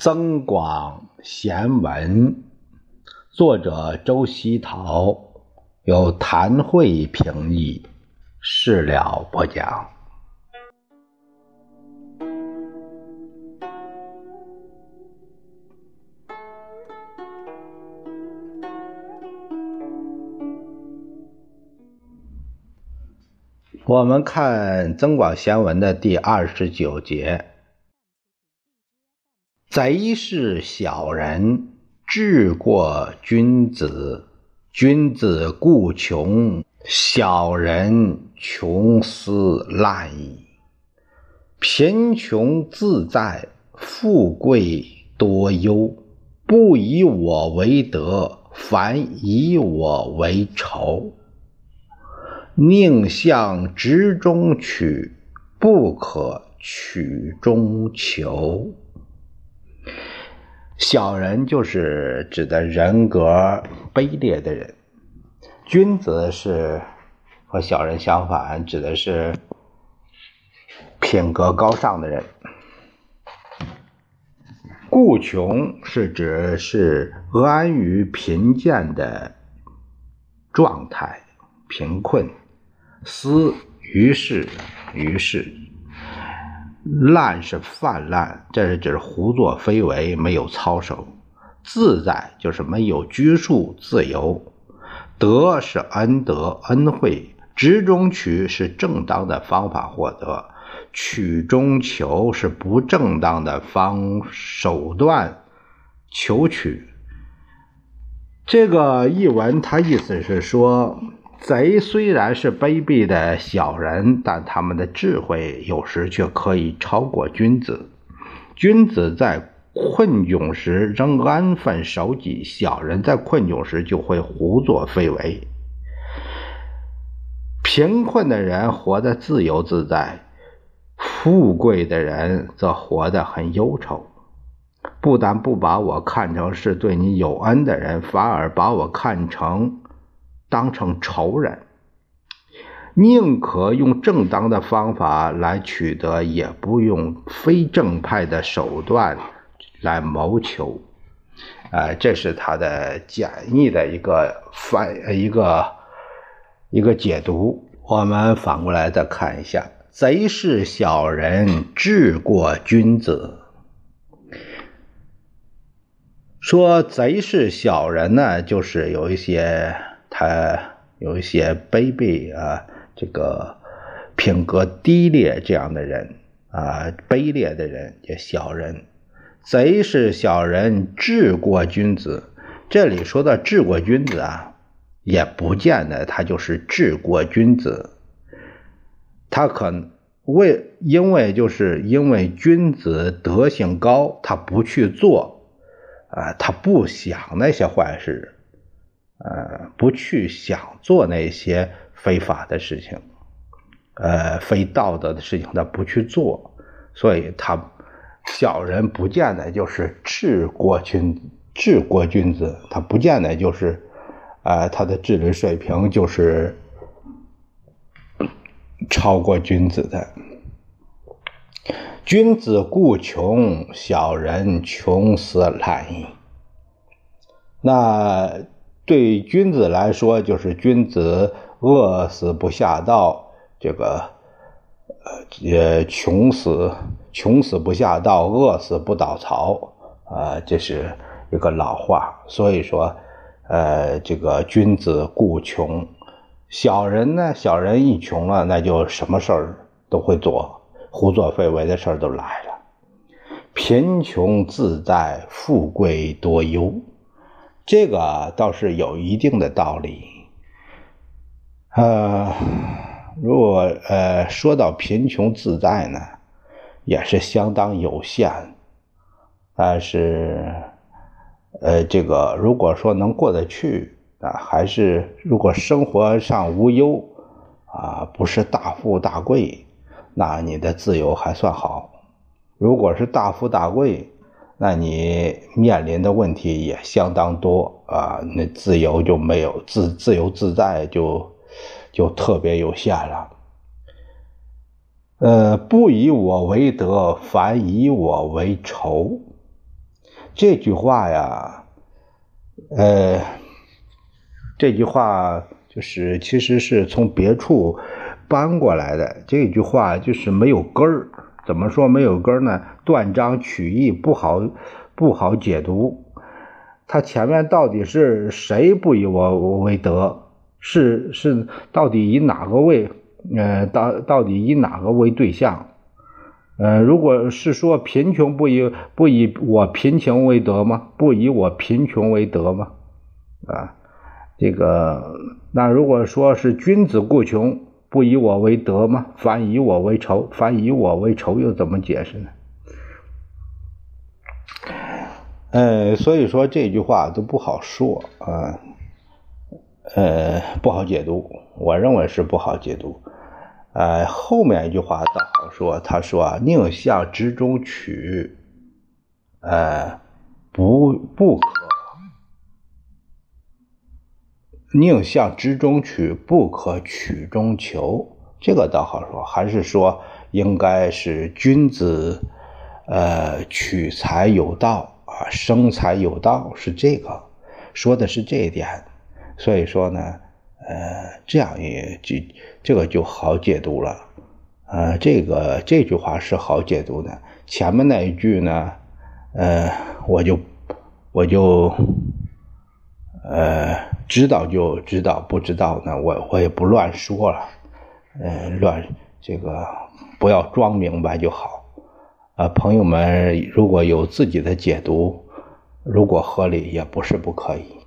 增广贤文》，作者周希陶，由谭慧评译，事了播讲。我们看《增广贤文》的第二十九节：“贼是小人，智过君子。君子固穷，小人穷斯滥矣。贫穷自在，富贵多忧。不以我为德，反以我为仇。”宁向直中取，不可曲中求。小人就是指的人格卑劣的人，君子是和小人相反，指的是品格高尚的人。故穷是指是安于贫贱的状态，贫困。思于是，于是，滥是泛滥，这是指胡作非为，没有操守；自在就是没有拘束，自由；德是恩德，恩惠；直中取是正当的方法获得，曲中求是不正当的方手段求取。这个译文，它意思是说。贼虽然是卑鄙的小人，但他们的智慧有时却可以超过君子。君子在困窘时仍安分守己，小人在困窘时就会胡作非为。贫困的人活得自由自在，富贵的人则活得很忧愁。不但不把我看成是对你有恩的人，反而把我看成。当成仇人，宁可用正当的方法来取得，也不用非正派的手段来谋求。啊，这是他的简易的一个翻一个一个解读。我们反过来再看一下：贼是小人，智过君子。说贼是小人呢，就是有一些。他有一些卑鄙啊，这个品格低劣这样的人啊，卑劣的人叫小人。贼是小人，治过君子。这里说的治过君子啊，也不见得他就是治过君子。他可为因为就是因为君子德行高，他不去做啊，他不想那些坏事。呃，不去想做那些非法的事情，呃，非道德的事情，他不去做，所以他小人不见得就是治国君治国君子，他不见得就是，呃，他的智力水平就是超过君子的。君子固穷，小人穷死懒矣。那。对君子来说，就是君子饿死不下道，这个呃也穷死穷死不下道，饿死不倒槽啊，这是一个老话。所以说，呃，这个君子固穷，小人呢，小人一穷了，那就什么事儿都会做，胡作非为的事儿都来了。贫穷自在，富贵多忧。这个倒是有一定的道理，呃，如果呃说到贫穷自在呢，也是相当有限，但是呃，这个如果说能过得去啊，还是如果生活上无忧啊，不是大富大贵，那你的自由还算好；如果是大富大贵，那你面临的问题也相当多啊，那自由就没有自自由自在就就特别有限了。呃，不以我为德，反以我为仇。这句话呀，呃，这句话就是其实是从别处搬过来的。这句话就是没有根儿。怎么说没有根呢？断章取义，不好不好解读。他前面到底是谁不以我为德？是是，到底以哪个为？呃，到到底以哪个为对象？呃，如果是说贫穷不以不以我贫穷为德吗？不以我贫穷为德吗？啊，这个那如果说是君子固穷，不以我为德吗？反以我为仇，反以我为仇又怎么解释呢？呃，所以说这句话都不好说啊，呃，不好解读，我认为是不好解读。呃，后面一句话倒好说，他说啊，宁向直中取，呃，不不可，宁向直中取，不可取中求。这个倒好说，还是说应该是君子，呃，取财有道啊，生财有道，是这个，说的是这一点。所以说呢。呃，这样也就这个就好解读了，呃，这个这句话是好解读的。前面那一句呢，呃，我就我就呃知道就知道，不知道呢，我我也不乱说了，呃，乱这个不要装明白就好。呃，朋友们如果有自己的解读，如果合理，也不是不可以。